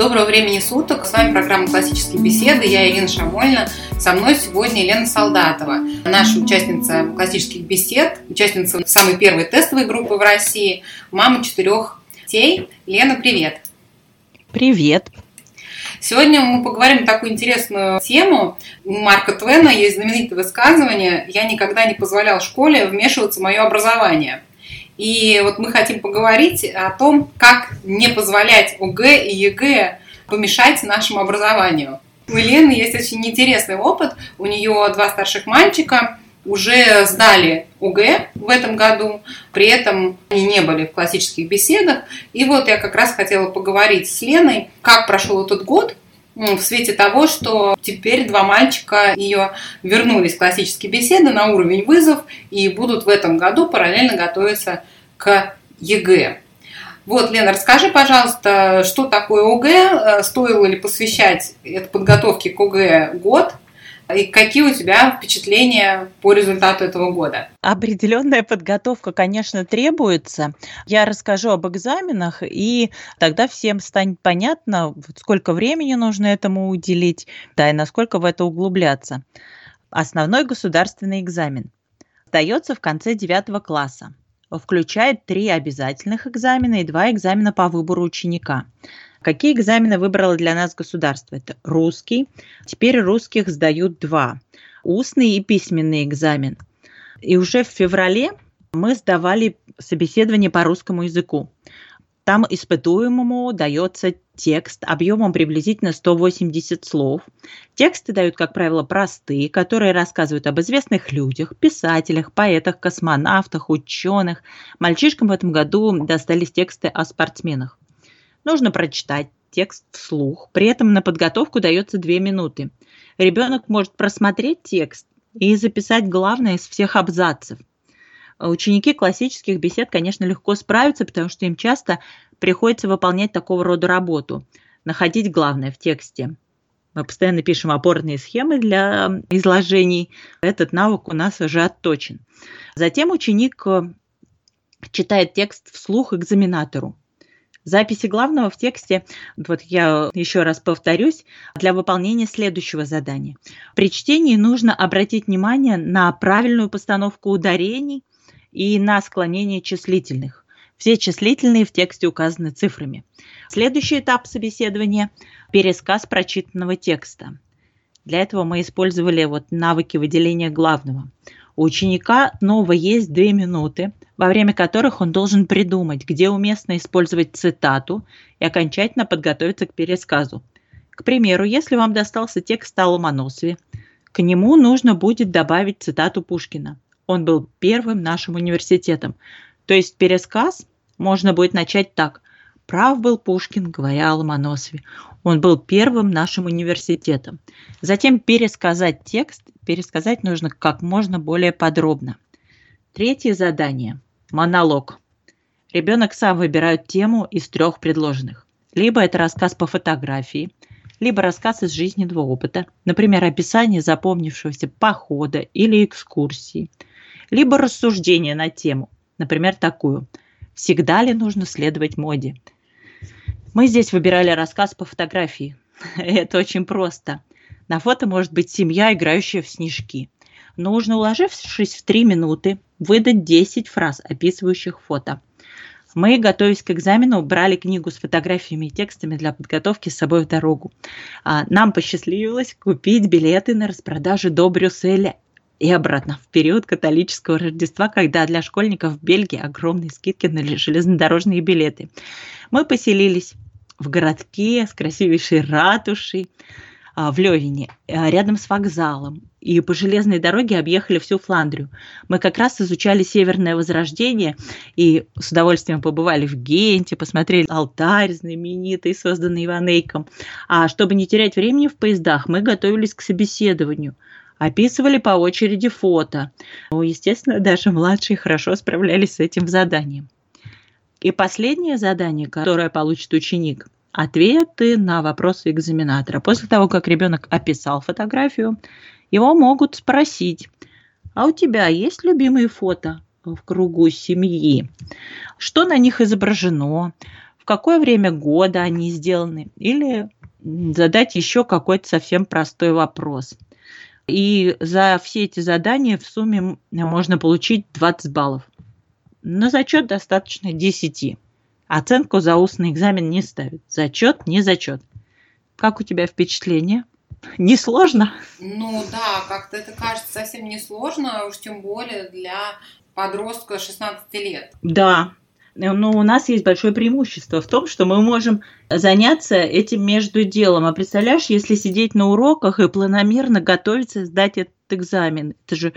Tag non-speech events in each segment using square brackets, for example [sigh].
Доброго времени суток. С вами программа «Классические беседы». Я Ирина Шамольна. Со мной сегодня Елена Солдатова, наша участница классических бесед, участница самой первой тестовой группы в России, мама четырех детей. Лена, привет. Привет. Сегодня мы поговорим на такую интересную тему. У Марка Твена есть знаменитое высказывание «Я никогда не позволял школе вмешиваться в мое образование». И вот мы хотим поговорить о том, как не позволять ОГЭ и ЕГЭ помешать нашему образованию. У Елены есть очень интересный опыт. У нее два старших мальчика уже сдали ОГЭ в этом году, при этом они не были в классических беседах. И вот я как раз хотела поговорить с Леной, как прошел этот год, в свете того, что теперь два мальчика ее вернулись в классические беседы на уровень вызов и будут в этом году параллельно готовиться к ЕГЭ. Вот, Лена, расскажи, пожалуйста, что такое ОГЭ, стоило ли посвящать этой подготовке к ОГЭ год, и какие у тебя впечатления по результату этого года? Определенная подготовка, конечно, требуется. Я расскажу об экзаменах, и тогда всем станет понятно, сколько времени нужно этому уделить, да, и насколько в это углубляться. Основной государственный экзамен сдается в конце девятого класса. Включает три обязательных экзамена и два экзамена по выбору ученика. Какие экзамены выбрало для нас государство? Это русский. Теперь русских сдают два. Устный и письменный экзамен. И уже в феврале мы сдавали собеседование по русскому языку. Там испытуемому дается текст объемом приблизительно 180 слов. Тексты дают, как правило, простые, которые рассказывают об известных людях, писателях, поэтах, космонавтах, ученых. Мальчишкам в этом году достались тексты о спортсменах. Нужно прочитать текст вслух, при этом на подготовку дается 2 минуты. Ребенок может просмотреть текст и записать главное из всех абзацев. Ученики классических бесед, конечно, легко справятся, потому что им часто приходится выполнять такого рода работу, находить главное в тексте. Мы постоянно пишем опорные схемы для изложений. Этот навык у нас уже отточен. Затем ученик читает текст вслух экзаменатору. Записи главного в тексте, вот я еще раз повторюсь, для выполнения следующего задания. При чтении нужно обратить внимание на правильную постановку ударений и на склонение числительных. Все числительные в тексте указаны цифрами. Следующий этап собеседования – пересказ прочитанного текста. Для этого мы использовали вот навыки выделения главного. У ученика снова есть две минуты, во время которых он должен придумать, где уместно использовать цитату и окончательно подготовиться к пересказу. К примеру, если вам достался текст о Ломоносове, к нему нужно будет добавить цитату Пушкина. Он был первым нашим университетом. То есть пересказ можно будет начать так. Прав был Пушкин, говоря о Ломоносове. Он был первым нашим университетом. Затем пересказать текст. Пересказать нужно как можно более подробно. Третье задание – монолог. Ребенок сам выбирает тему из трех предложенных. Либо это рассказ по фотографии, либо рассказ из жизненного опыта, например, описание запомнившегося похода или экскурсии, либо рассуждение на тему, например, такую «Всегда ли нужно следовать моде?» Мы здесь выбирали рассказ по фотографии. [laughs] Это очень просто. На фото может быть семья, играющая в снежки. Нужно, уложившись в три минуты, выдать 10 фраз, описывающих фото. Мы, готовясь к экзамену, брали книгу с фотографиями и текстами для подготовки с собой в дорогу. А, нам посчастливилось купить билеты на распродажу до Брюсселя и обратно в период католического Рождества, когда для школьников в Бельгии огромные скидки на железнодорожные билеты. Мы поселились в городке с красивейшей ратушей а, в Левине, а, рядом с вокзалом. И по железной дороге объехали всю Фландрию. Мы как раз изучали Северное Возрождение и с удовольствием побывали в Генте, посмотрели алтарь знаменитый, созданный Иванейком. А чтобы не терять времени в поездах, мы готовились к собеседованию описывали по очереди фото. Ну, естественно, даже младшие хорошо справлялись с этим заданием. И последнее задание, которое получит ученик – ответы на вопросы экзаменатора. После того, как ребенок описал фотографию, его могут спросить, а у тебя есть любимые фото в кругу семьи? Что на них изображено? В какое время года они сделаны, или задать еще какой-то совсем простой вопрос. И за все эти задания в сумме можно получить 20 баллов. На зачет достаточно 10. Оценку за устный экзамен не ставят. Зачет, не зачет. Как у тебя впечатление? [laughs] Несложно? Ну да, как-то это кажется совсем несложно, уж тем более для подростка 16 лет. Да, но у нас есть большое преимущество в том, что мы можем заняться этим между делом. А представляешь, если сидеть на уроках и планомерно готовиться сдать этот экзамен, это же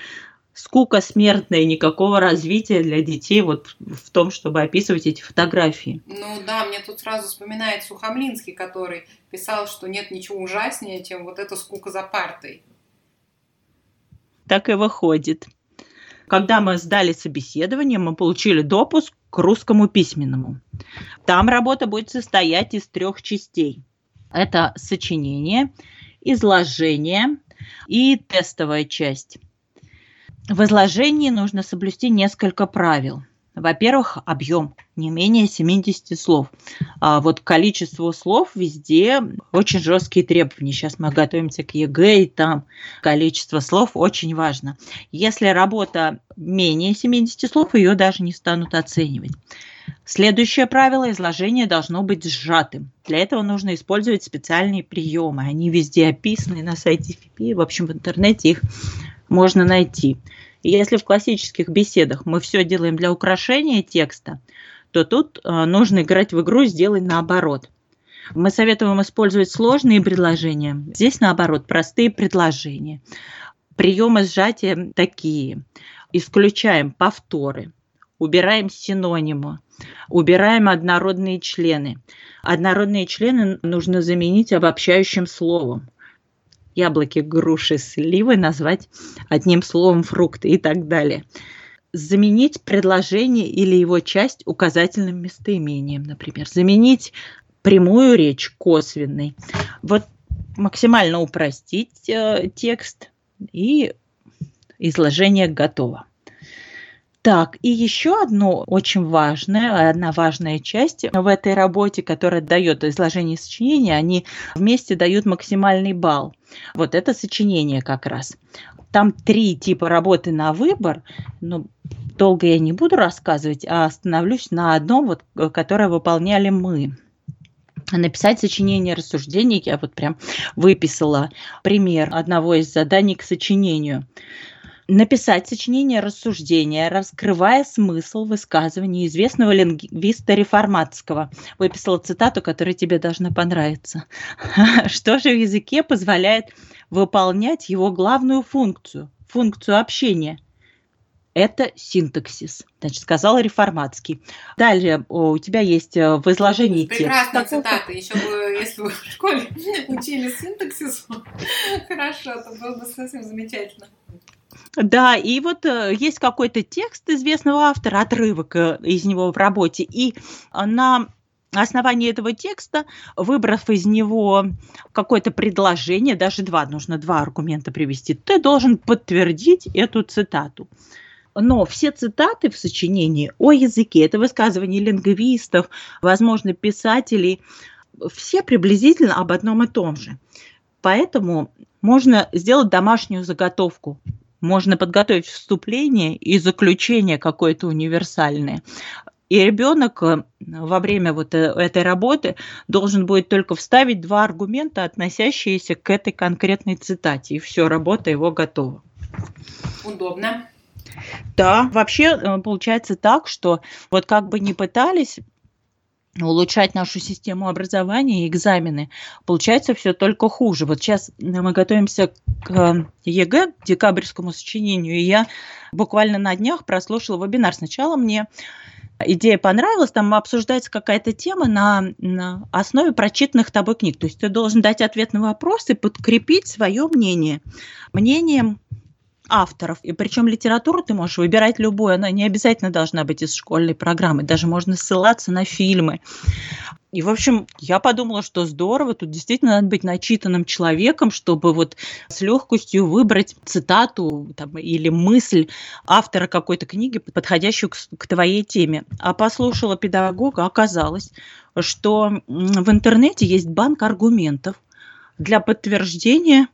скука смертная, никакого развития для детей вот в том, чтобы описывать эти фотографии. Ну да, мне тут сразу вспоминает Сухомлинский, который писал, что нет ничего ужаснее, чем вот эта скука за партой. Так и выходит. Когда мы сдали собеседование, мы получили допуск к русскому письменному. Там работа будет состоять из трех частей. Это сочинение, изложение и тестовая часть. В изложении нужно соблюсти несколько правил – во-первых, объем не менее 70 слов. А вот количество слов везде очень жесткие требования. Сейчас мы готовимся к ЕГЭ, и там количество слов очень важно. Если работа менее 70 слов, ее даже не станут оценивать. Следующее правило – изложение должно быть сжатым. Для этого нужно использовать специальные приемы. Они везде описаны на сайте ФИПИ, в общем, в интернете их можно найти. Если в классических беседах мы все делаем для украшения текста, то тут э, нужно играть в игру «сделай наоборот». Мы советуем использовать сложные предложения. Здесь, наоборот, простые предложения. Приемы сжатия такие. Исключаем повторы, убираем синонимы, убираем однородные члены. Однородные члены нужно заменить обобщающим словом яблоки, груши, сливы назвать одним словом фрукты и так далее. Заменить предложение или его часть указательным местоимением, например. Заменить прямую речь косвенной. Вот максимально упростить э, текст и изложение готово. Так, и еще одно очень важное, одна важная часть в этой работе, которая дает изложение сочинения, они вместе дают максимальный балл. Вот это сочинение как раз. Там три типа работы на выбор, но долго я не буду рассказывать, а остановлюсь на одном, вот, которое выполняли мы написать сочинение рассуждений. Я вот прям выписала пример одного из заданий к сочинению написать сочинение рассуждения, раскрывая смысл высказывания известного лингвиста реформатского. Выписала цитату, которая тебе должна понравиться. [laughs] Что же в языке позволяет выполнять его главную функцию, функцию общения? Это синтаксис, значит, сказал реформатский. Далее у тебя есть э, в изложении Прекрасная текст. цитата. Еще бы, если бы в школе [laughs] учили синтаксису, [laughs] хорошо, то было бы совсем замечательно. Да, и вот э, есть какой-то текст известного автора, отрывок э, из него в работе, и на основании этого текста, выбрав из него какое-то предложение, даже два, нужно два аргумента привести, ты должен подтвердить эту цитату. Но все цитаты в сочинении о языке, это высказывания лингвистов, возможно, писателей, все приблизительно об одном и том же. Поэтому можно сделать домашнюю заготовку можно подготовить вступление и заключение какое-то универсальное. И ребенок э, во время вот э, этой работы должен будет только вставить два аргумента, относящиеся к этой конкретной цитате, и все, работа его готова. Удобно. Да, вообще э, получается так, что вот как бы не пытались улучшать нашу систему образования и экзамены, получается все только хуже. Вот сейчас мы готовимся к э, ЕГЭ, к декабрьскому сочинению, и я буквально на днях прослушала вебинар. Сначала мне идея понравилась, там обсуждается какая-то тема на, на основе прочитанных тобой книг. То есть ты должен дать ответ на вопрос и подкрепить свое мнение мнением авторов. И причем литературу ты можешь выбирать любую, она не обязательно должна быть из школьной программы, даже можно ссылаться на фильмы. И, в общем, я подумала, что здорово, тут действительно надо быть начитанным человеком, чтобы вот с легкостью выбрать цитату там, или мысль автора какой-то книги, подходящую к, к твоей теме. А послушала педагога, оказалось, что в интернете есть банк аргументов для подтверждения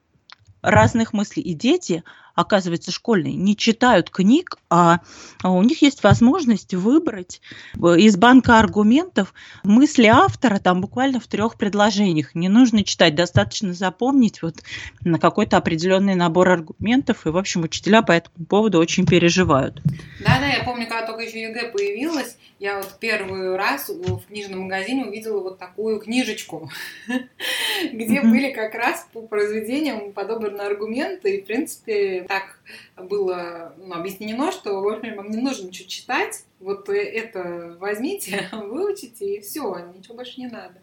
разных мыслей. И дети оказывается, школьные, не читают книг, а, а у них есть возможность выбрать э, из банка аргументов мысли автора там буквально в трех предложениях. Не нужно читать, достаточно запомнить вот на какой-то определенный набор аргументов. И, в общем, учителя по этому поводу очень переживают. Да-да, я помню, когда только еще ЕГЭ появилась, я вот первый раз в книжном магазине увидела вот такую книжечку, [laughs] где были как раз по произведениям подобраны аргументы, и, в принципе, так было ну, объяснено, что, в общем, вам не нужно ничего читать, вот это возьмите, [laughs] выучите, и все, ничего больше не надо.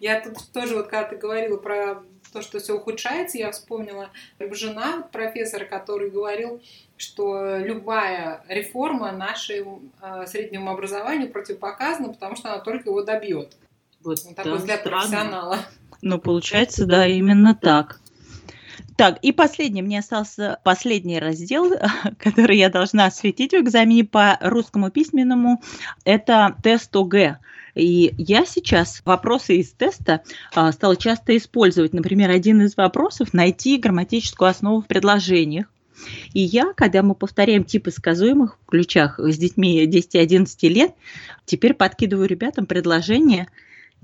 Я тут тоже, вот когда ты говорила про то, что все ухудшается, я вспомнила жена профессора, который говорил, что любая реформа нашему э, среднему образованию противопоказана, потому что она только его добьет. Вот, вот такой да, взгляд странно. профессионала. Ну, получается, да, именно так. Так, и последний, мне остался последний раздел, [laughs] который я должна осветить в экзамене по русскому письменному, это тест ОГЭ. И я сейчас вопросы из теста а, стала часто использовать. Например, один из вопросов – найти грамматическую основу в предложениях. И я, когда мы повторяем типы сказуемых в ключах с детьми 10-11 лет, теперь подкидываю ребятам предложения –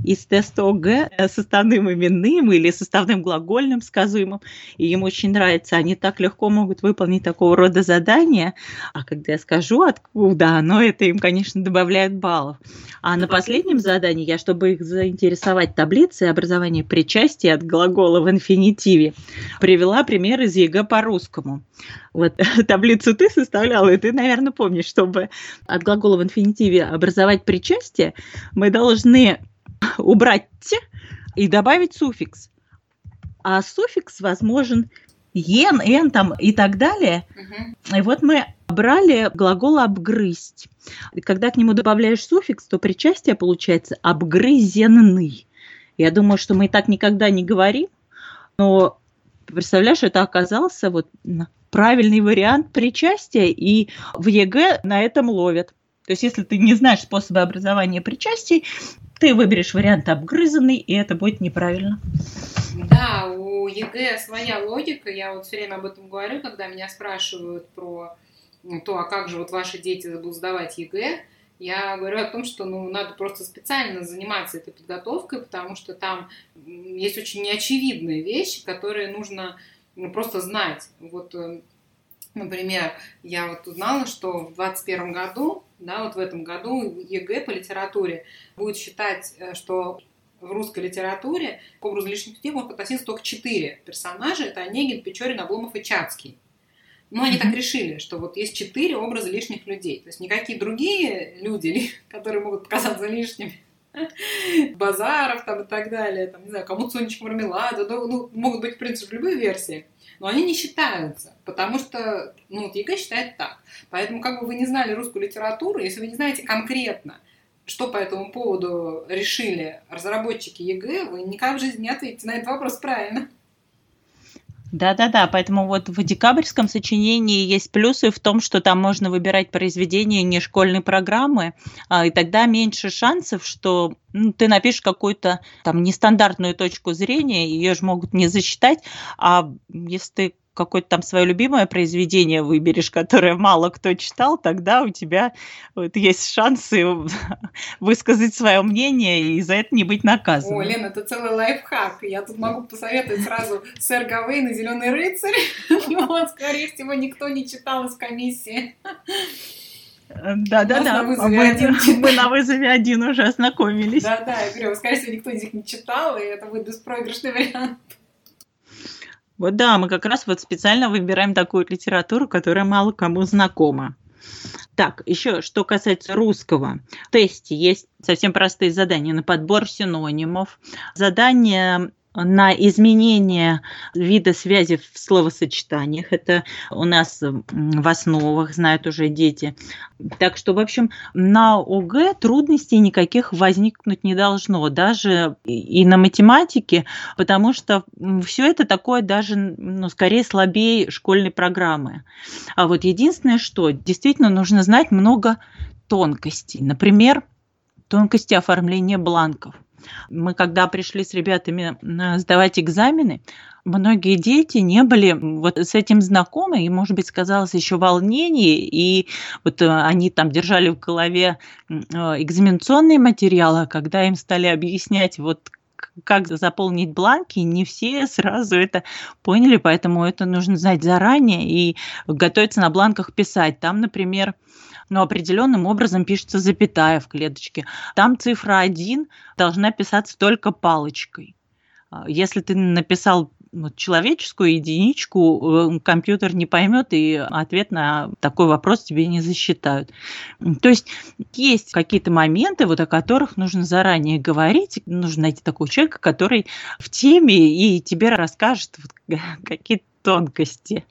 из теста ОГЭ составным именным или составным глагольным сказуемым. И им очень нравится. Они так легко могут выполнить такого рода задания. А когда я скажу, откуда оно, это им, конечно, добавляет баллов. А на последнем задании я, чтобы их заинтересовать таблицей образования причастия от глагола в инфинитиве, привела пример из ЕГЭ по-русскому. Вот [laughs] таблицу ты составляла, и ты, наверное, помнишь, чтобы от глагола в инфинитиве образовать причастие, мы должны убрать и добавить суффикс. А суффикс возможен «ен», «н» там и так далее. Угу. И вот мы брали глагол «обгрызть». И когда к нему добавляешь суффикс, то причастие получается «обгрызенный». Я думаю, что мы и так никогда не говорим, но представляешь, это оказался вот правильный вариант причастия, и в ЕГЭ на этом ловят. То есть, если ты не знаешь способы образования причастий, ты выберешь вариант обгрызанный, и это будет неправильно. Да, у ЕГЭ своя логика. Я вот все время об этом говорю, когда меня спрашивают про то, а как же вот ваши дети будут сдавать ЕГЭ. Я говорю о том, что ну, надо просто специально заниматься этой подготовкой, потому что там есть очень неочевидные вещи, которые нужно ну, просто знать. Вот, э, например, я вот узнала, что в 2021 году да, вот в этом году ЕГЭ по литературе будет считать, э, что в русской литературе к образу лишних людей может относиться только четыре персонажа. Это Онегин, Печорин, Обломов и Чацкий. Но они mm-hmm. так решили, что вот есть четыре образа лишних людей. То есть никакие другие люди, [laughs] которые могут показаться лишними, [laughs] Базаров там и так далее, там, не знаю, кому Сонечка Мармеладова, ну, ну, могут быть, в принципе, любые версии но они не считаются, потому что, ну, вот ЕГЭ считает так. Поэтому, как бы вы не знали русскую литературу, если вы не знаете конкретно, что по этому поводу решили разработчики ЕГЭ, вы никак в жизни не ответите на этот вопрос правильно. Да-да-да, поэтому вот в декабрьском сочинении есть плюсы в том, что там можно выбирать произведения не школьной программы, а, и тогда меньше шансов, что ну, ты напишешь какую-то там нестандартную точку зрения, ее же могут не засчитать, а если ты какое-то там свое любимое произведение выберешь, которое мало кто читал, тогда у тебя вот есть шансы [laughs] высказать свое мнение и за это не быть наказанным. О, Лена, это целый лайфхак. Я тут могу посоветовать сразу сэр Гавейн и Зеленый рыцарь. [laughs] Но, скорее всего, никто не читал из комиссии. Да, да, да. Мы, [laughs] мы на вызове один уже ознакомились. Да, да, я говорю, скорее всего, никто из них не читал, и это будет беспроигрышный вариант. Вот да, мы как раз вот специально выбираем такую литературу, которая мало кому знакома. Так, еще что касается русского. В тесте есть совсем простые задания на подбор синонимов, задания на изменение вида связи в словосочетаниях. Это у нас в основах знают уже дети. Так что, в общем, на ОГЭ трудностей никаких возникнуть не должно, даже и на математике, потому что все это такое даже, ну, скорее слабее школьной программы. А вот единственное, что действительно нужно знать много тонкостей. Например, тонкости оформления бланков – мы когда пришли с ребятами сдавать экзамены, многие дети не были вот с этим знакомы, и, может быть, сказалось еще волнение, и вот э, они там держали в голове э, экзаменационные материалы, а когда им стали объяснять вот как заполнить бланки, не все сразу это поняли, поэтому это нужно знать заранее и готовиться на бланках писать. Там, например, но определенным образом пишется запятая в клеточке. Там цифра 1 должна писаться только палочкой. А, если ты написал человеческую единичку э, компьютер не поймет и ответ на такой вопрос тебе не засчитают. То есть есть какие-то моменты, вот о которых нужно заранее говорить, нужно найти такого человека, который в теме и тебе расскажет вот [laughs] какие-то тонкости.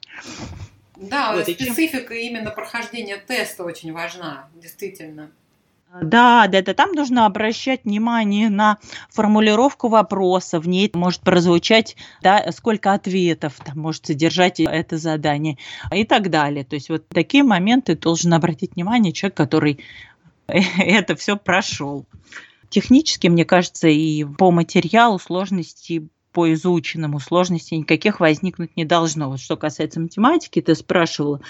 Да, вот, специфика чем... именно прохождения теста очень важна, действительно. Да, да, да, там нужно обращать внимание на формулировку вопроса, в ней может прозвучать, да, сколько ответов там может содержать это задание и так далее. То есть вот такие моменты должен обратить внимание человек, который [laughs] это все прошел. Технически, мне кажется, и по материалу сложности по изученному сложности никаких возникнуть не должно. Вот что касается математики, ты спрашивала,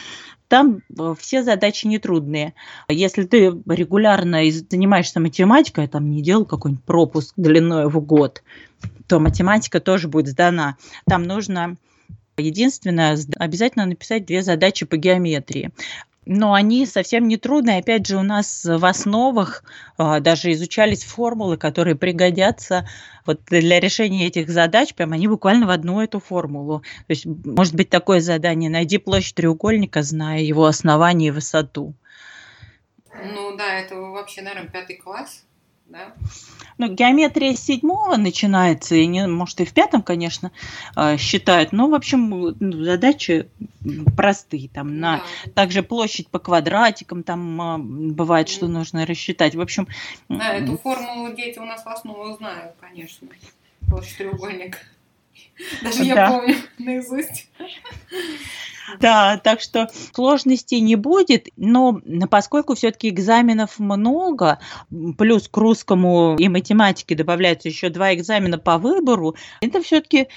там э, все задачи нетрудные. Если ты регулярно занимаешься математикой, там не делал какой-нибудь пропуск длиной в год, то математика тоже будет сдана. Там нужно Единственное, обязательно написать две задачи по геометрии но они совсем не трудные. Опять же, у нас в основах а, даже изучались формулы, которые пригодятся вот для решения этих задач. Прям они буквально в одну эту формулу. То есть может быть такое задание: найди площадь треугольника, зная его основание и высоту. Ну да, это вообще, наверное, пятый класс да? Ну, геометрия седьмого начинается, и не, может, и в пятом, конечно, а, считают. Но, в общем, задачи простые. Там на да. также площадь по квадратикам там а, бывает, что нужно рассчитать. В общем. Да, эту формулу дети у нас в основу знают, конечно. Площадь треугольника. Даже я помню [laughs] наизусть. Да, так что сложностей не будет, но поскольку все-таки экзаменов много, плюс к русскому и математике добавляются еще два экзамена по выбору, это все-таки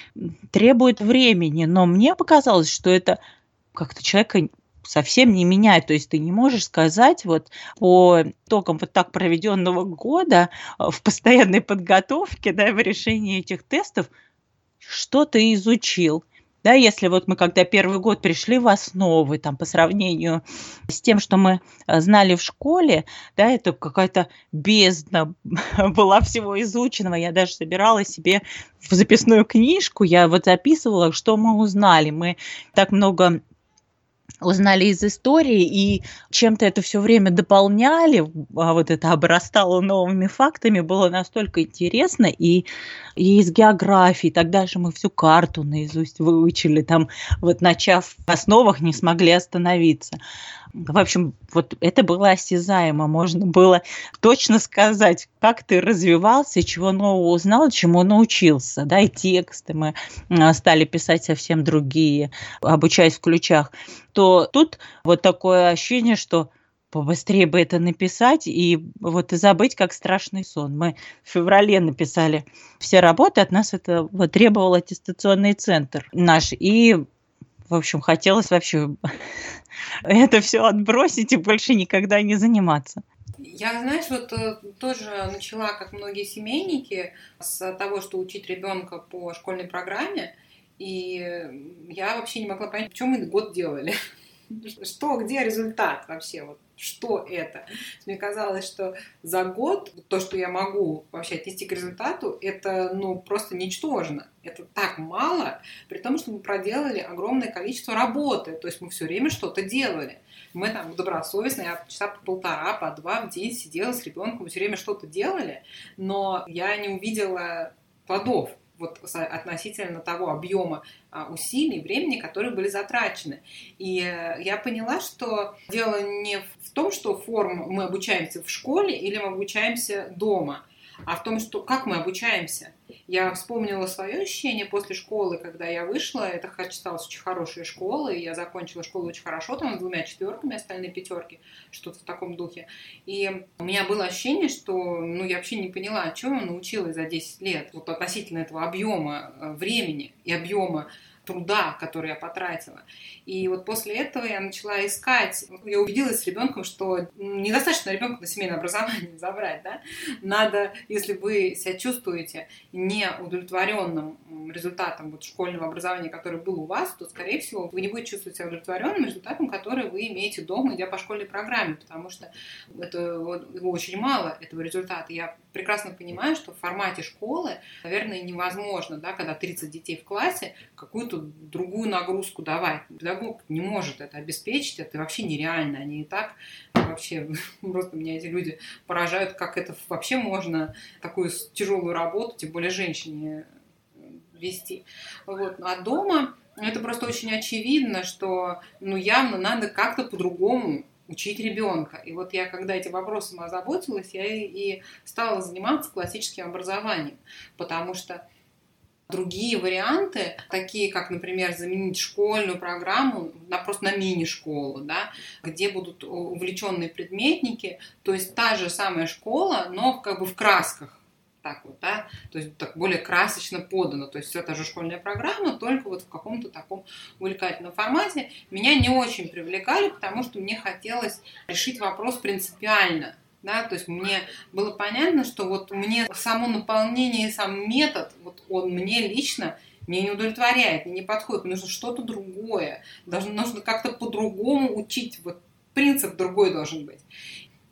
требует времени. Но мне показалось, что это как-то человека совсем не меняет. То есть ты не можешь сказать вот по итогам вот так проведенного года в постоянной подготовке, да, в решении этих тестов, что ты изучил. Да, если вот мы когда первый год пришли в основы, там, по сравнению с тем, что мы э, знали в школе, да, это какая-то бездна [laughs] была всего изученного. Я даже собирала себе в записную книжку, я вот записывала, что мы узнали. Мы так много узнали из истории и чем-то это все время дополняли, а вот это обрастало новыми фактами, было настолько интересно, и, и из географии, тогда же мы всю карту наизусть выучили, там вот начав в основах не смогли остановиться. В общем, вот это было осязаемо, можно было точно сказать, как ты развивался, чего нового узнал, чему научился, да, и тексты мы а, стали писать совсем другие, обучаясь в ключах, то тут вот такое ощущение, что побыстрее бы это написать и вот и забыть, как страшный сон. Мы в феврале написали все работы, от нас это вот требовал аттестационный центр наш. И, в общем, хотелось вообще [laughs] это все отбросить и больше никогда не заниматься. Я, знаешь, вот э, тоже начала, как многие семейники, с того, что учить ребенка по школьной программе. И я вообще не могла понять, что мы год делали. [laughs] Что, где результат вообще? Вот что это? Мне казалось, что за год то, что я могу вообще отнести к результату, это ну просто ничтожно. Это так мало, при том, что мы проделали огромное количество работы. То есть мы все время что-то делали. Мы там добросовестно, я часа по полтора, по два в день сидела с ребенком, все время что-то делали, но я не увидела плодов вот относительно того объема усилий, времени, которые были затрачены. И э, я поняла, что дело не в том, что форм мы обучаемся в школе или мы обучаемся дома – а в том, что как мы обучаемся. Я вспомнила свое ощущение после школы, когда я вышла, это считалась очень хорошая школа, и я закончила школу очень хорошо, там с двумя четверками, остальные пятерки, что-то в таком духе. И у меня было ощущение, что ну, я вообще не поняла, чему я научилась за 10 лет, вот относительно этого объема э, времени и объема труда, который я потратила. И вот после этого я начала искать, я убедилась с ребенком, что недостаточно ребенка на семейное образование [laughs] забрать, да, надо, если вы себя чувствуете неудовлетворенным результатом вот школьного образования, которое было у вас, то, скорее всего, вы не будете чувствовать себя удовлетворенным результатом, который вы имеете дома, идя по школьной программе, потому что это вот, очень мало этого результата. Я прекрасно понимаю, что в формате школы, наверное, невозможно, да, когда 30 детей в классе, какую-то другую нагрузку давать. Педагог не может это обеспечить, это вообще нереально. Они и так вообще, [laughs] просто меня эти люди поражают, как это вообще можно такую тяжелую работу, тем более женщине, вести. Вот. А дома это просто очень очевидно, что ну, явно надо как-то по-другому учить ребенка. И вот я, когда этим вопросом озаботилась, я и стала заниматься классическим образованием, потому что другие варианты, такие как, например, заменить школьную программу на просто на мини-школу, да, где будут увлеченные предметники, то есть та же самая школа, но как бы в красках так вот, да, то есть так более красочно подано, то есть все та же школьная программа, только вот в каком-то таком увлекательном формате. Меня не очень привлекали, потому что мне хотелось решить вопрос принципиально, да, то есть мне было понятно, что вот мне само наполнение, сам метод, вот он мне лично мне не удовлетворяет, мне не подходит, мне нужно что-то другое, должно, нужно как-то по-другому учить, вот принцип другой должен быть.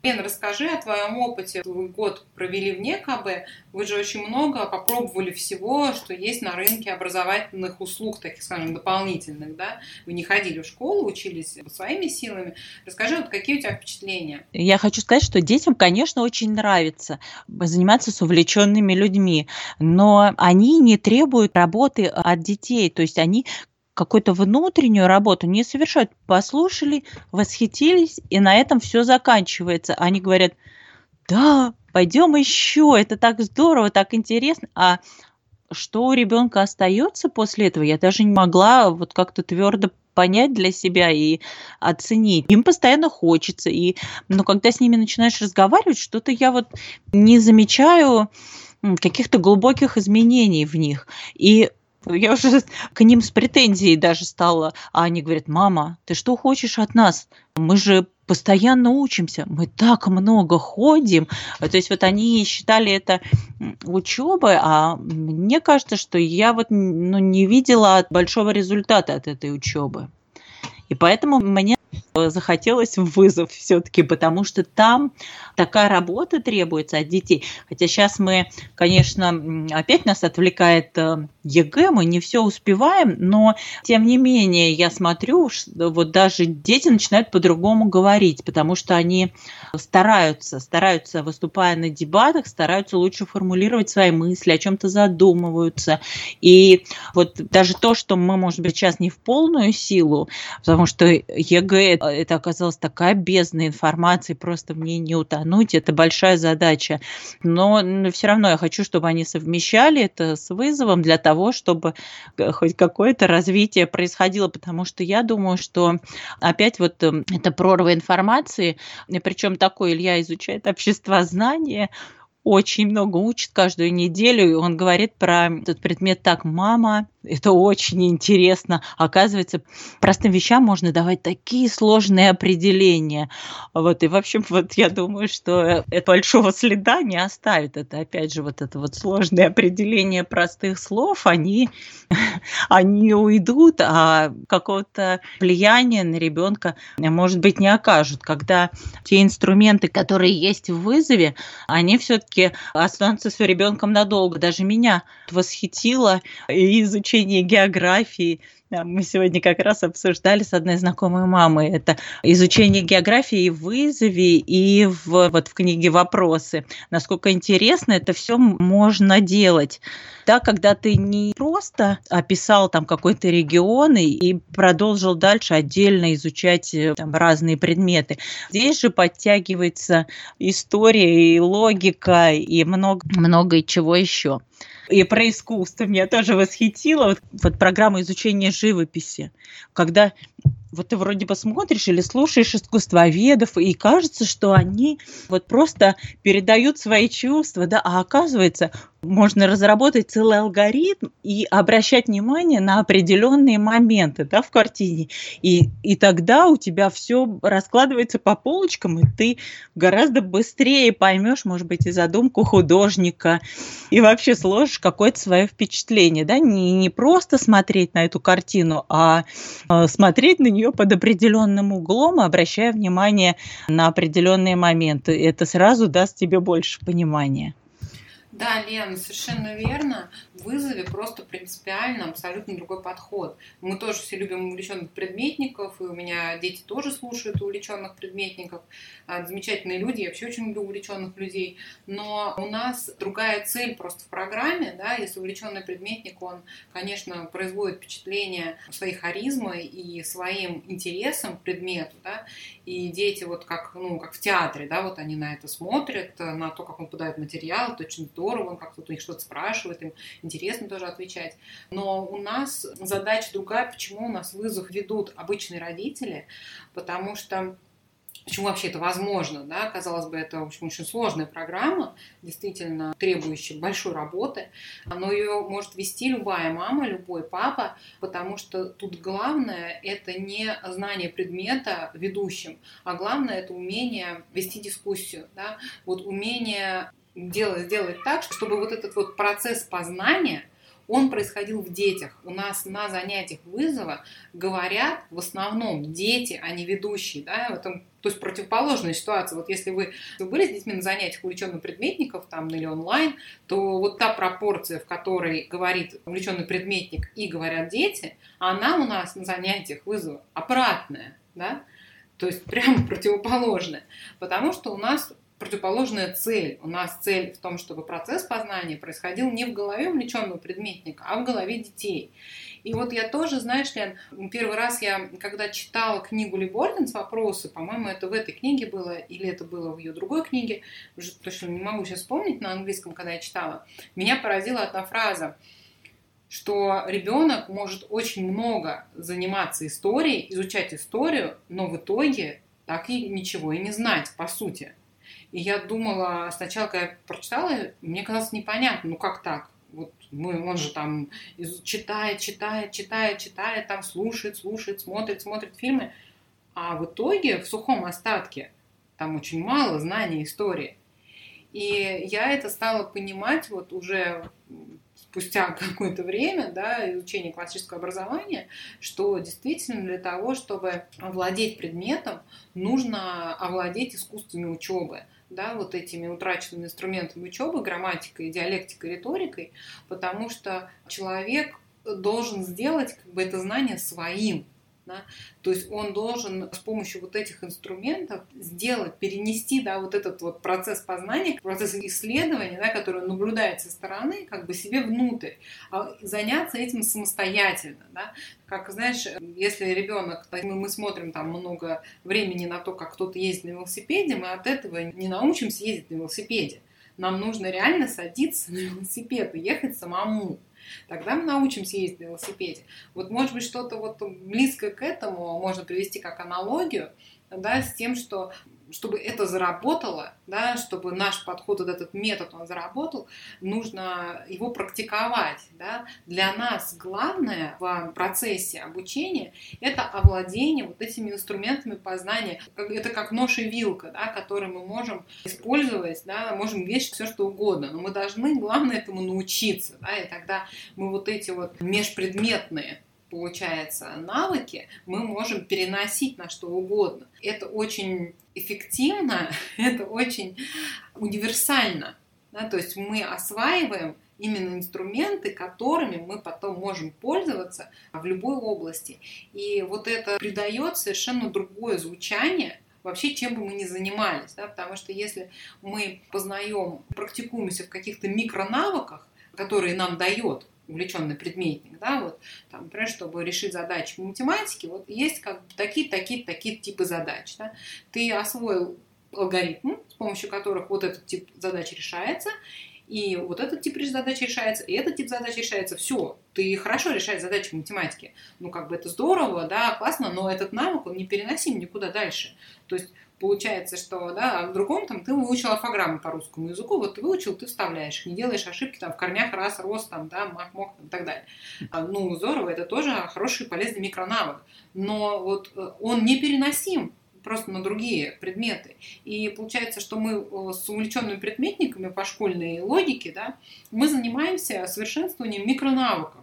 Лен, расскажи о твоем опыте. Вы год провели вне КБ. Вы же очень много попробовали всего, что есть на рынке образовательных услуг, таких, скажем, дополнительных, да? Вы не ходили в школу, учились своими силами. Расскажи, вот какие у тебя впечатления? Я хочу сказать, что детям, конечно, очень нравится заниматься с увлеченными людьми, но они не требуют работы от детей, то есть они какую-то внутреннюю работу не совершают. Послушали, восхитились, и на этом все заканчивается. Они говорят, да, пойдем еще, это так здорово, так интересно. А что у ребенка остается после этого, я даже не могла вот как-то твердо понять для себя и оценить. Им постоянно хочется. И, но когда с ними начинаешь разговаривать, что-то я вот не замечаю каких-то глубоких изменений в них. И я уже к ним с претензией даже стала. А они говорят, мама, ты что хочешь от нас? Мы же постоянно учимся, мы так много ходим. То есть вот они считали это учебой, а мне кажется, что я вот ну, не видела большого результата от этой учебы. И поэтому мне захотелось в вызов все-таки, потому что там такая работа требуется от детей. Хотя сейчас мы, конечно, опять нас отвлекает э, ЕГЭ, мы не все успеваем, но тем не менее я смотрю, что вот даже дети начинают по-другому говорить, потому что они стараются, стараются, выступая на дебатах, стараются лучше формулировать свои мысли, о чем-то задумываются. И вот даже то, что мы, может быть, сейчас не в полную силу, потому что ЕГЭ это оказалась такая бездна информации, просто мне не утонуть, это большая задача. Но, но все равно я хочу, чтобы они совмещали это с вызовом для того, чтобы э, хоть какое-то развитие происходило, потому что я думаю, что опять вот эм, это прорва информации, причем такой Илья изучает обществознание, очень много учит каждую неделю, и он говорит про этот предмет так, мама, это очень интересно. Оказывается, простым вещам можно давать такие сложные определения. Вот, и, в общем, вот я думаю, что это большого следа не оставит. Это, опять же, вот это вот сложное определение простых слов, они, [laughs] они уйдут, а какого-то влияния на ребенка, может быть, не окажут. Когда те инструменты, которые есть в вызове, они все-таки останутся с ребенком надолго. Даже меня восхитило и изучение изучение географии Мы сегодня как раз обсуждали с одной знакомой мамой это изучение географии в вызове и в, вот в книге «Вопросы». Насколько интересно это все можно делать. Да, когда ты не просто описал там какой-то регион и, и продолжил дальше отдельно изучать э, там, разные предметы. Здесь же подтягивается история и логика и много, много чего еще и про искусство меня тоже восхитило. Вот, вот программа изучения живописи, когда вот ты вроде бы смотришь или слушаешь искусствоведов, и кажется, что они вот просто передают свои чувства, да, а оказывается, можно разработать целый алгоритм и обращать внимание на определенные моменты да, в картине. И, и тогда у тебя все раскладывается по полочкам, и ты гораздо быстрее поймешь, может быть, и задумку художника, и вообще сложишь какое-то свое впечатление. Да? Не, не просто смотреть на эту картину, а, а смотреть на нее под определенным углом, обращая внимание на определенные моменты. Это сразу даст тебе больше понимания. Да, Лен, совершенно верно. В вызове просто принципиально абсолютно другой подход. Мы тоже все любим увлеченных предметников, и у меня дети тоже слушают увлеченных предметников. А, замечательные люди, я вообще очень люблю увлеченных людей. Но у нас другая цель просто в программе, да, если увлеченный предметник, он, конечно, производит впечатление своей харизмой и своим интересом к предмету, да, и дети вот как, ну, как в театре, да, вот они на это смотрят, на то, как он подает материал, это очень здорово, как-то у них что-то спрашивает, им интересно тоже отвечать. Но у нас задача другая, почему у нас вызов ведут обычные родители, потому что Почему вообще это возможно? Да? Казалось бы, это в общем, очень сложная программа, действительно требующая большой работы, но ее может вести любая мама, любой папа, потому что тут главное – это не знание предмета ведущим, а главное – это умение вести дискуссию, да? вот умение делать, сделать так, чтобы вот этот вот процесс познания – он происходил в детях. У нас на занятиях вызова говорят в основном дети, а не ведущие. Да? В этом, то есть противоположная ситуация. Вот если вы, вы были с детьми на занятиях увлеченных предметников там, или онлайн, то вот та пропорция, в которой говорит увлеченный предметник и говорят дети, она у нас на занятиях вызова обратная. Да? То есть прямо противоположная. Потому что у нас противоположная цель. У нас цель в том, чтобы процесс познания происходил не в голове увлеченного предметника, а в голове детей. И вот я тоже, знаешь ли, первый раз я, когда читала книгу Либординс «Вопросы», по-моему, это в этой книге было, или это было в ее другой книге, уже точно не могу сейчас вспомнить на английском, когда я читала, меня поразила одна фраза, что ребенок может очень много заниматься историей, изучать историю, но в итоге так и ничего и не знать, по сути. И я думала, сначала, когда я прочитала, мне казалось непонятно, ну как так? Вот мы, он же там читает, читает, читает, читает, там слушает, слушает, смотрит, смотрит фильмы. А в итоге в сухом остатке там очень мало знаний истории. И я это стала понимать вот уже спустя [laughs] какое-то время да, изучения классического образования, что действительно для того, чтобы овладеть предметом, нужно овладеть искусствами учебы да, вот этими утраченными инструментами учебы, грамматикой, диалектикой, риторикой, потому что человек должен сделать как бы это знание своим. Да? То есть он должен с помощью вот этих инструментов сделать, перенести да, вот этот вот процесс познания, процесс исследования, да, который наблюдает со стороны, как бы себе внутрь, а заняться этим самостоятельно. Да? Как, знаешь, если ребенок, мы смотрим там много времени на то, как кто-то ездит на велосипеде, мы от этого не научимся ездить на велосипеде. Нам нужно реально садиться на велосипед и ехать самому. Тогда мы научимся ездить на велосипеде. Вот может быть что-то вот близкое к этому можно привести как аналогию, да, с тем, что чтобы это заработало, да, чтобы наш подход, вот этот метод, он заработал, нужно его практиковать. Да. Для нас главное в процессе обучения – это овладение вот этими инструментами познания. Это как нож и вилка, да, которые мы можем использовать, да, можем вешать все, что угодно, но мы должны, главное, этому научиться. Да, и тогда мы вот эти вот межпредметные получается, навыки мы можем переносить на что угодно. Это очень эффективно, [laughs] это очень универсально. Да? То есть мы осваиваем именно инструменты, которыми мы потом можем пользоваться в любой области. И вот это придает совершенно другое звучание вообще чем бы мы ни занимались, да, потому что если мы познаем, практикуемся в каких-то микронавыках, которые нам дает увлеченный предметник, да, вот, там, например, чтобы решить задачи по математике, вот есть как бы такие, такие, такие типы задач, да. Ты освоил алгоритм, с помощью которых вот этот тип задач решается, и вот этот тип задач решается, и этот тип задач решается. Все, ты хорошо решаешь задачи в математике. Ну, как бы это здорово, да, классно, но этот навык, он не переносим никуда дальше. То есть получается, что, да, в другом там ты выучил орфограмму по русскому языку, вот ты выучил, ты вставляешь, не делаешь ошибки там в корнях раз, рост, там, да, мах, мох и так далее. А, ну, здорово, это тоже хороший полезный микронавык. Но вот э, он не переносим просто на другие предметы. И получается, что мы э, с увлеченными предметниками по школьной логике, да, мы занимаемся совершенствованием микронавыков.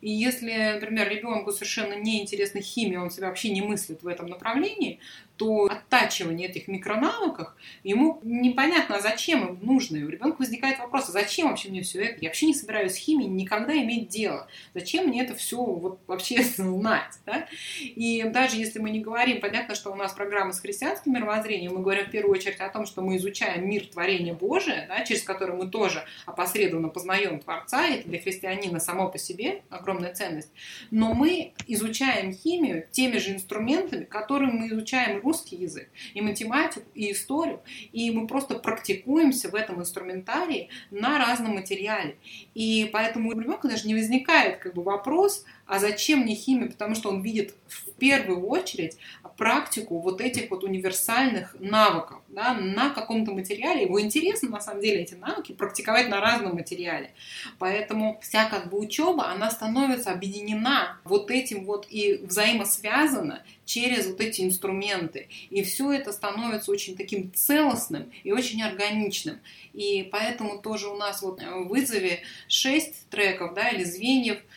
И если, например, ребенку совершенно неинтересна химия, он себя вообще не мыслит в этом направлении, то оттачивание этих микронавыков, ему непонятно, а зачем им нужно. И у ребенка возникает вопрос, а зачем вообще мне все это? Я вообще не собираюсь с химией никогда иметь дело. Зачем мне это все вот вообще [laughs] знать? Да? И даже если мы не говорим, понятно, что у нас программа с христианским мировоззрением, мы говорим в первую очередь о том, что мы изучаем мир творения Божия, да, через который мы тоже опосредованно познаем Творца, и это для христианина само по себе огромная ценность. Но мы изучаем химию теми же инструментами, которыми мы изучаем русский язык, и математику, и историю, и мы просто практикуемся в этом инструментарии на разном материале. И поэтому у ребенка даже не возникает как бы вопрос, а зачем мне химия? Потому что он видит в первую очередь практику вот этих вот универсальных навыков да, на каком-то материале. Его интересно, на самом деле, эти навыки практиковать на разном материале. Поэтому вся как бы учеба, она становится объединена вот этим вот и взаимосвязана через вот эти инструменты. И все это становится очень таким целостным и очень органичным. И поэтому тоже у нас вот в вызове 6 треков да, или звеньев –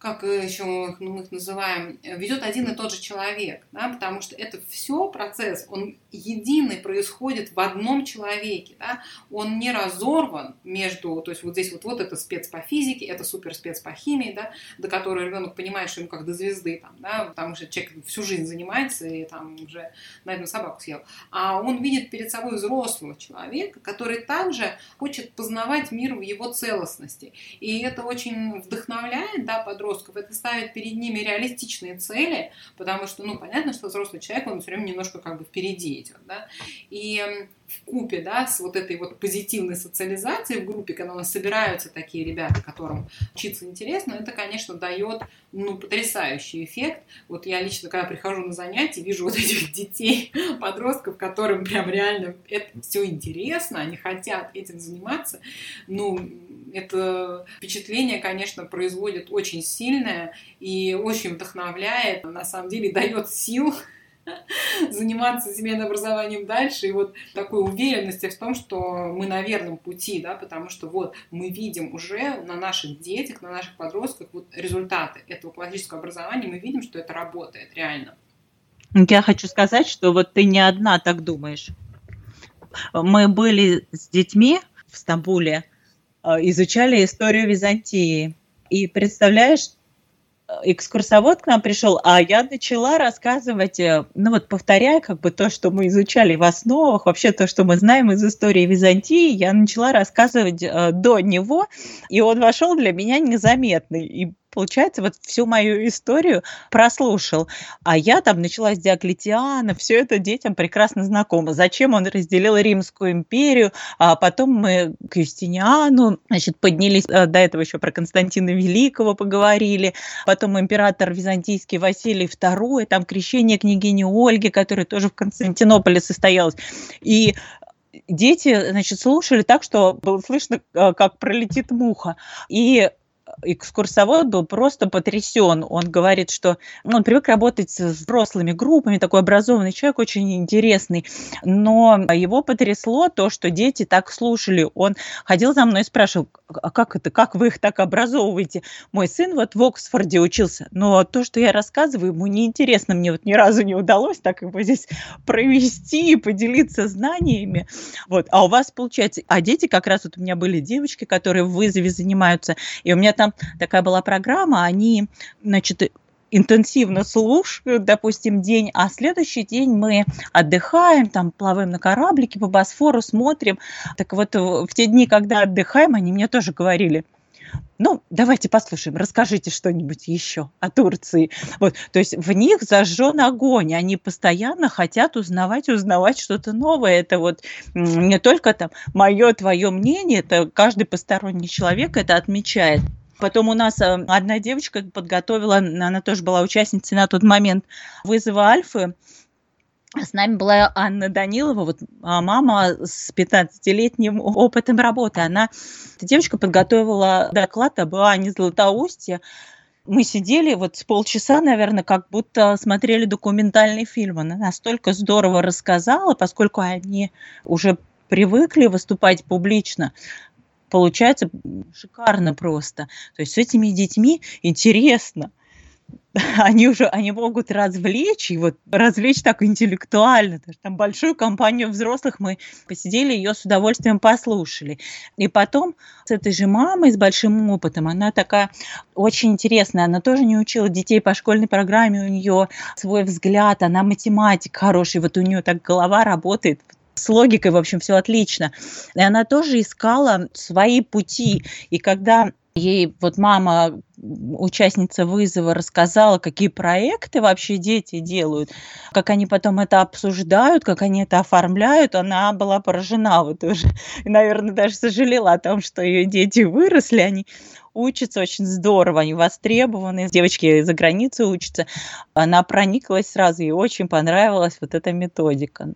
как еще мы их называем, ведет один и тот же человек, да, потому что это все процесс, он единый происходит в одном человеке, да, он не разорван между, то есть вот здесь вот, вот это спец по физике, это супер спец по химии, да, до которой ребенок понимает, что ему как до звезды, там, да, потому что человек всю жизнь занимается и там уже, наверное, собаку съел, а он видит перед собой взрослого человека, который также хочет познавать мир в его целостности, и это очень вдохновляет, да, подростка подростков, это ставит перед ними реалистичные цели, потому что, ну, понятно, что взрослый человек, он все время немножко как бы впереди идет, да, и в купе, да, с вот этой вот позитивной социализацией в группе, когда у нас собираются такие ребята, которым учиться интересно, это, конечно, дает, ну, потрясающий эффект. Вот я лично, когда прихожу на занятия, вижу вот этих детей, подростков, которым прям реально это все интересно, они хотят этим заниматься, ну, это впечатление, конечно, производит очень сильное и очень вдохновляет, на самом деле дает сил [laughs] заниматься семейным образованием дальше и вот такой уверенности в том, что мы на верном пути, да, потому что вот мы видим уже на наших детях, на наших подростках вот результаты этого классического образования, мы видим, что это работает реально. Я хочу сказать, что вот ты не одна так думаешь. Мы были с детьми в Стамбуле, изучали историю Византии. И представляешь, э, экскурсовод к нам пришел, а я начала рассказывать, э, ну вот повторяя как бы то, что мы изучали в основах, вообще то, что мы знаем из истории Византии, я начала рассказывать до него, и он вошел для меня незаметный. И получается, вот всю мою историю прослушал. А я там начала с Диоклетиана, все это детям прекрасно знакомо. Зачем он разделил Римскую империю, а потом мы к Юстиниану, значит, поднялись, э, до этого еще про Константина Великого поговорили, потом император византийский Василий II, там крещение княгини Ольги, которая тоже в Константинополе состоялась. И дети, значит, слушали так, что было слышно, э, как пролетит муха. И экскурсовод был просто потрясен. Он говорит, что ну, он привык работать с взрослыми группами, такой образованный человек, очень интересный. Но его потрясло то, что дети так слушали. Он ходил за мной и спрашивал, а как это, как вы их так образовываете? Мой сын вот в Оксфорде учился, но то, что я рассказываю, ему неинтересно. Мне вот ни разу не удалось так его здесь провести и поделиться знаниями. Вот. А у вас получается, а дети как раз вот у меня были девочки, которые в вызове занимаются, и у меня там такая была программа, они, значит, интенсивно слушают, допустим, день, а следующий день мы отдыхаем, там плаваем на кораблике по Босфору, смотрим. Так вот, в те дни, когда отдыхаем, они мне тоже говорили – ну, давайте послушаем, расскажите что-нибудь еще о Турции. Вот, то есть в них зажжен огонь, они постоянно хотят узнавать, узнавать что-то новое. Это вот не только там мое, твое мнение, это каждый посторонний человек это отмечает. Потом у нас э, одна девочка подготовила, она тоже была участницей на тот момент вызова Альфы, с нами была Анна Данилова, вот а, мама с 15-летним опытом работы. Она, эта девочка подготовила доклад об Ане Златоусте. Мы сидели вот с полчаса, наверное, как будто смотрели документальный фильм. Она настолько здорово рассказала, поскольку они уже привыкли выступать публично, получается шикарно просто. То есть с этими детьми интересно. [laughs] они уже они могут развлечь, и вот развлечь так интеллектуально. Там большую компанию взрослых мы посидели, ее с удовольствием послушали. И потом с этой же мамой, с большим опытом, она такая очень интересная, она тоже не учила детей по школьной программе, у нее свой взгляд, она математик хороший, вот у нее так голова работает, с логикой, в общем, все отлично. И она тоже искала свои пути. И когда ей вот мама, участница вызова, рассказала, какие проекты вообще дети делают, как они потом это обсуждают, как они это оформляют, она была поражена вот уже. И, наверное, даже сожалела о том, что ее дети выросли, они учатся очень здорово, они востребованы, девочки за границей учатся. Она прониклась сразу, ей очень понравилась вот эта методика.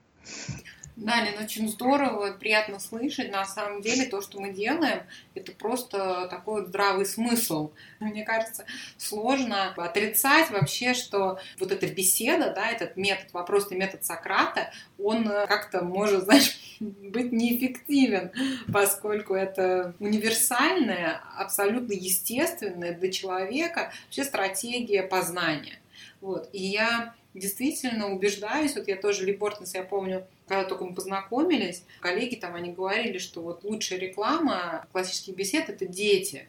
Да, Лен, очень здорово, приятно слышать. На самом деле то, что мы делаем, это просто такой вот здравый смысл. Мне кажется, сложно отрицать вообще, что вот эта беседа, да, этот метод, вопросный метод Сократа, он как-то может, [laughs] знаешь, быть неэффективен, поскольку это универсальная, абсолютно естественная для человека вообще стратегия познания. Вот. И я действительно убеждаюсь, вот я тоже Ли Бортнес, я помню, когда только мы познакомились, коллеги там, они говорили, что вот лучшая реклама классических бесед – это дети.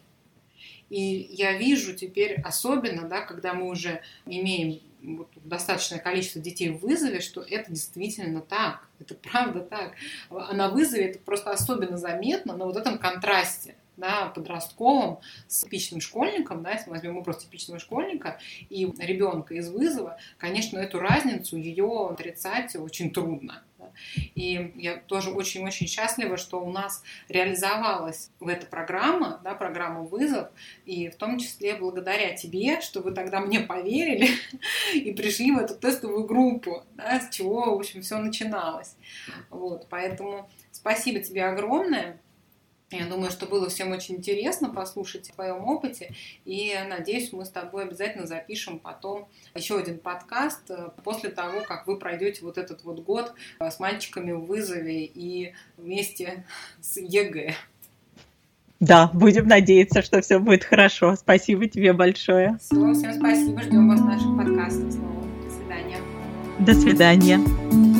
И я вижу теперь особенно, да, когда мы уже имеем вот достаточное количество детей в вызове, что это действительно так. Это правда так. А на вызове это просто особенно заметно на вот этом контрасте да, подростковым с типичным школьником, да, если мы возьмем образ типичного школьника и ребенка из вызова, конечно, эту разницу ее отрицать очень трудно. И я тоже очень-очень счастлива, что у нас реализовалась эта программа, да, программа «Вызов», и в том числе благодаря тебе, что вы тогда мне поверили [laughs] и пришли в эту тестовую группу, да, с чего, в общем, все начиналось. Вот, поэтому спасибо тебе огромное. Я думаю, что было всем очень интересно послушать о твоем опыте. И надеюсь, мы с тобой обязательно запишем потом еще один подкаст э, после того, как вы пройдете вот этот вот год э, с мальчиками в вызове и вместе с ЕГЭ. Да, будем надеяться, что все будет хорошо. Спасибо тебе большое. Все, всем спасибо. Ждем вас в наших подкастах снова. До свидания. До свидания.